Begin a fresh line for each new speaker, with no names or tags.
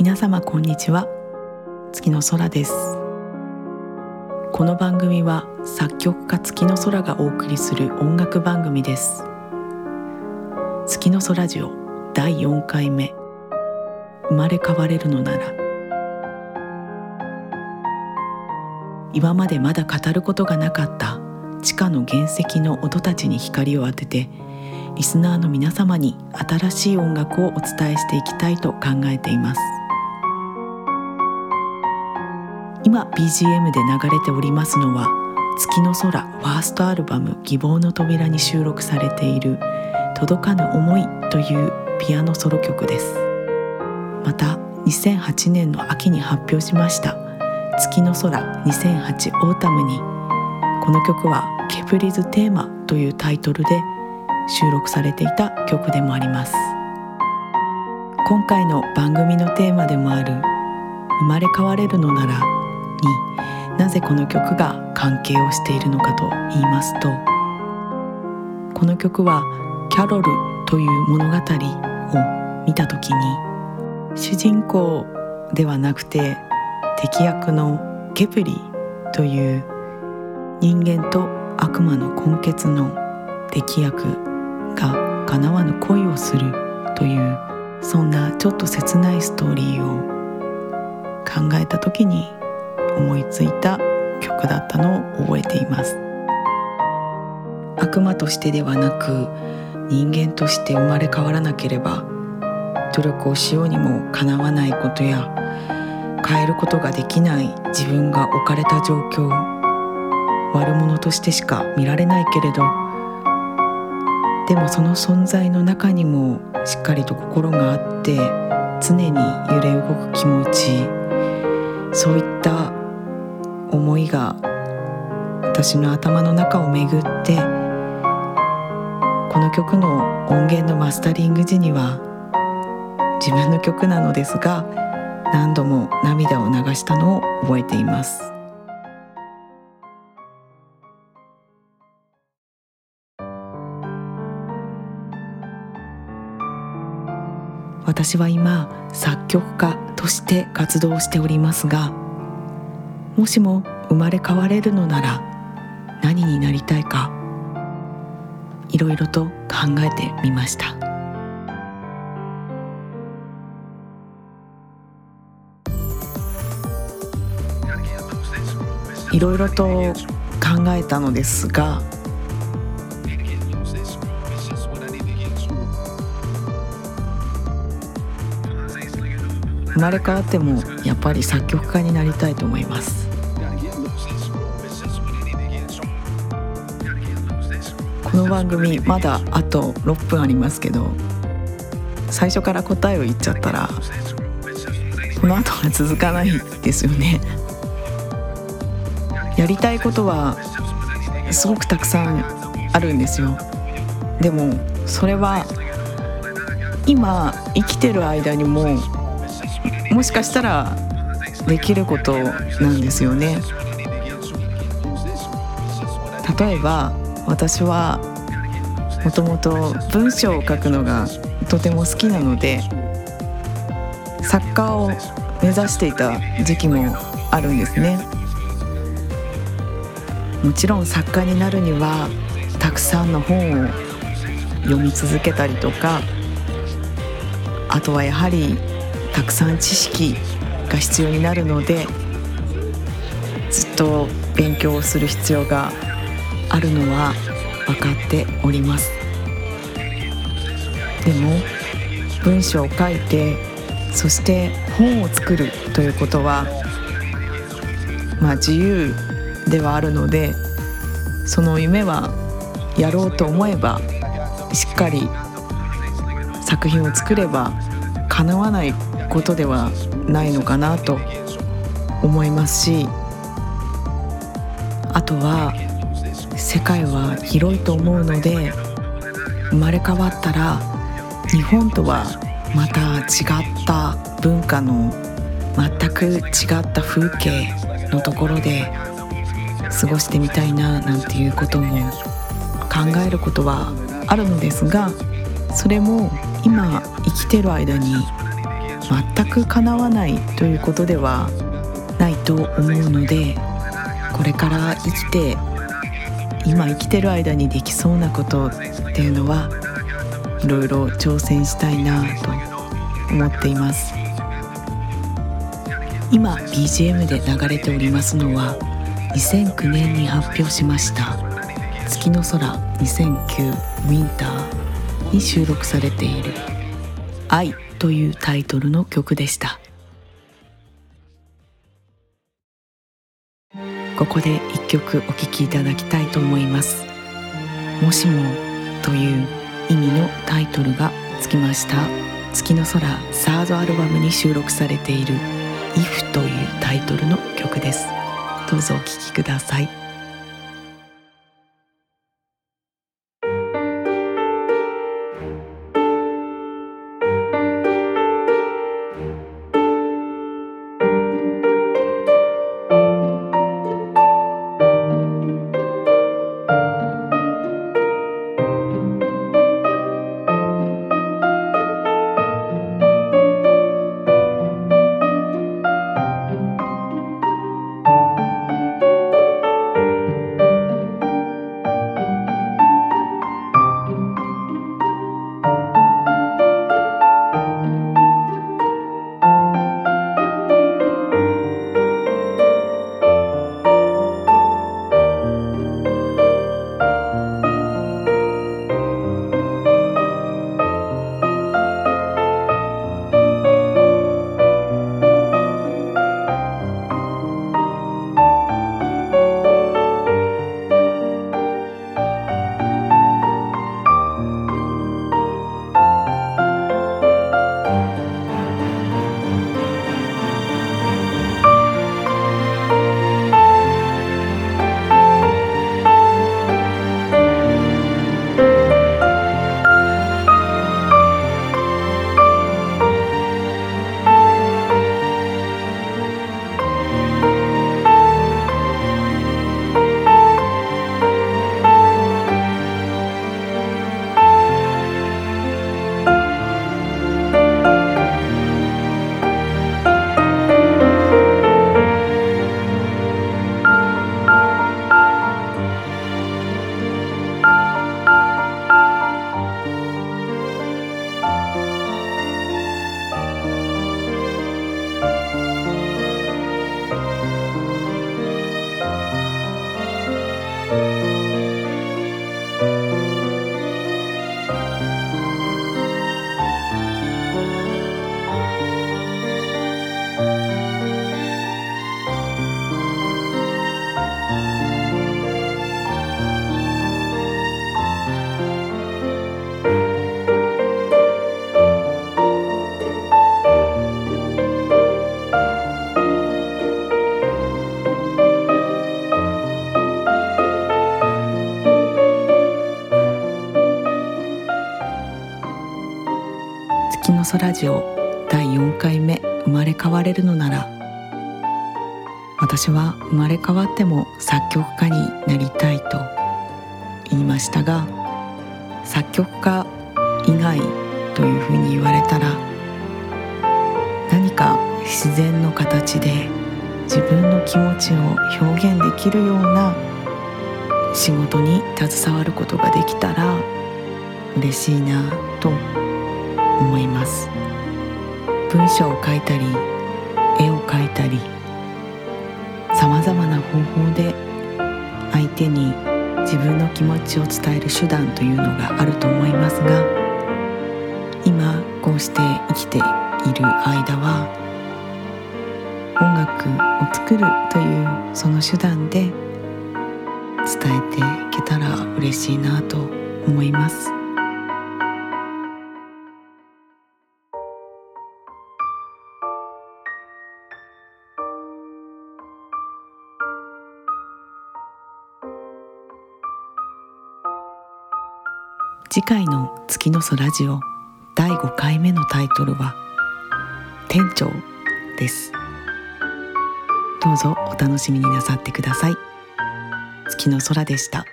皆様こんにちは。月の空です。この番組は作曲家月の空がお送りする音楽番組です。月の空ジオ第4回目。生まれ変われるのなら。今までまだ語ることがなかった。地下の原石の音たちに光を当ててリスナーの皆様に新しい音楽をお伝えしていきたいと考えています。今 BGM で流れておりますのは月の空ファーストアルバム希望の扉に収録されている届かぬ思いというピアノソロ曲です。また2008年の秋に発表しました月の空2008 Autumn にこの曲は Khepri's Theme というタイトルで収録されていた曲でもあります。今回の番組のテーマでもある生まれ変われるのならなぜこの曲が関係をしているのかと言いますとこの曲はキャロルという物語を見た時に主人公ではなくて敵役のケプリという人間と悪魔の根血の敵役が叶わぬ恋をするというそんなちょっと切ないストーリーを考えた時に思いついた曲だったのを覚えています。悪魔としてではなく人間として生まれ変わらなければ努力をしようにもかなわないことや変えることができない自分が置かれた状況悪者としてしか見られないけれどでもその存在の中にもしっかりと心があって常に揺れ動く気持ちそういった思いが私の頭の中を巡ってこの曲の音源のマスタリング時には自分の曲なのですが何度も涙を流したのを覚えています。私は今作曲家として活動しておりますがもしも生まれ変われるのなら何になりたいかいろいろと考えてみました。いろいろと考えたのですが生まれ変わってもやっぱり作曲家になりたいと思います。この番組まだあと6分ありますけど最初から答えを言っちゃったらこの後は続かないですよね。やりたいことはすごくたくさんあるんですよ。でもそれは今生きてる間にももしかしたらできることなんですよね。例えば私はもともと文章を書くのがとても好きなので作家を目指していた時期もあるんですね。もちろん作家になるにはたくさんの本を読み続けたりとかあとはやはりたくさん知識が必要になるのでずっと勉強をする必要があるのは分かっております。でも文章を書いてそして本を作るということはまあ自由ではあるのでその夢はやろうと思えばしっかり作品を作れば叶わないことではないのかなと思いますしあとは世界は広いと思うので生まれ変わったら日本とはまた違った文化の全く違った風景のところで過ごしてみたいななんていうことも考えることはあるのですがそれも今生きてる間に全く叶わないということではないと思うのでこれから生きて今生きてる間にできそうなことっていうのはいろいろ挑戦したいなと思っています。今 BGM で流れておりますのは2009年に発表しました「月の空2009ウィンター」に収録されている「愛」というタイトルの曲でした。ここで一曲お聴きいただきたいと思います「もしも」という意味のタイトルがつきました。月の空サードアルバムに収録されている「If」というタイトルの曲です。どうぞお聴きください。月の空ジオ第4回目生まれ変われるのなら。私は生まれ変わっても作曲家になりたいと言いましたが作曲家以外というふうに言われたら何か自然の形で自分の気持ちを表現できるような仕事に携わることができたら嬉しいなと思います思います文章を書いたり絵を描いたりさまざまな方法で相手に自分の気持ちを伝える手段というのがあると思いますが今こうして生きている間は音楽を作るというその手段で伝えていけたら嬉しいなと思います。次回の月の空ラジオ第5回目のタイトルは店長です。どうぞお楽しみになさってください。月の空でした。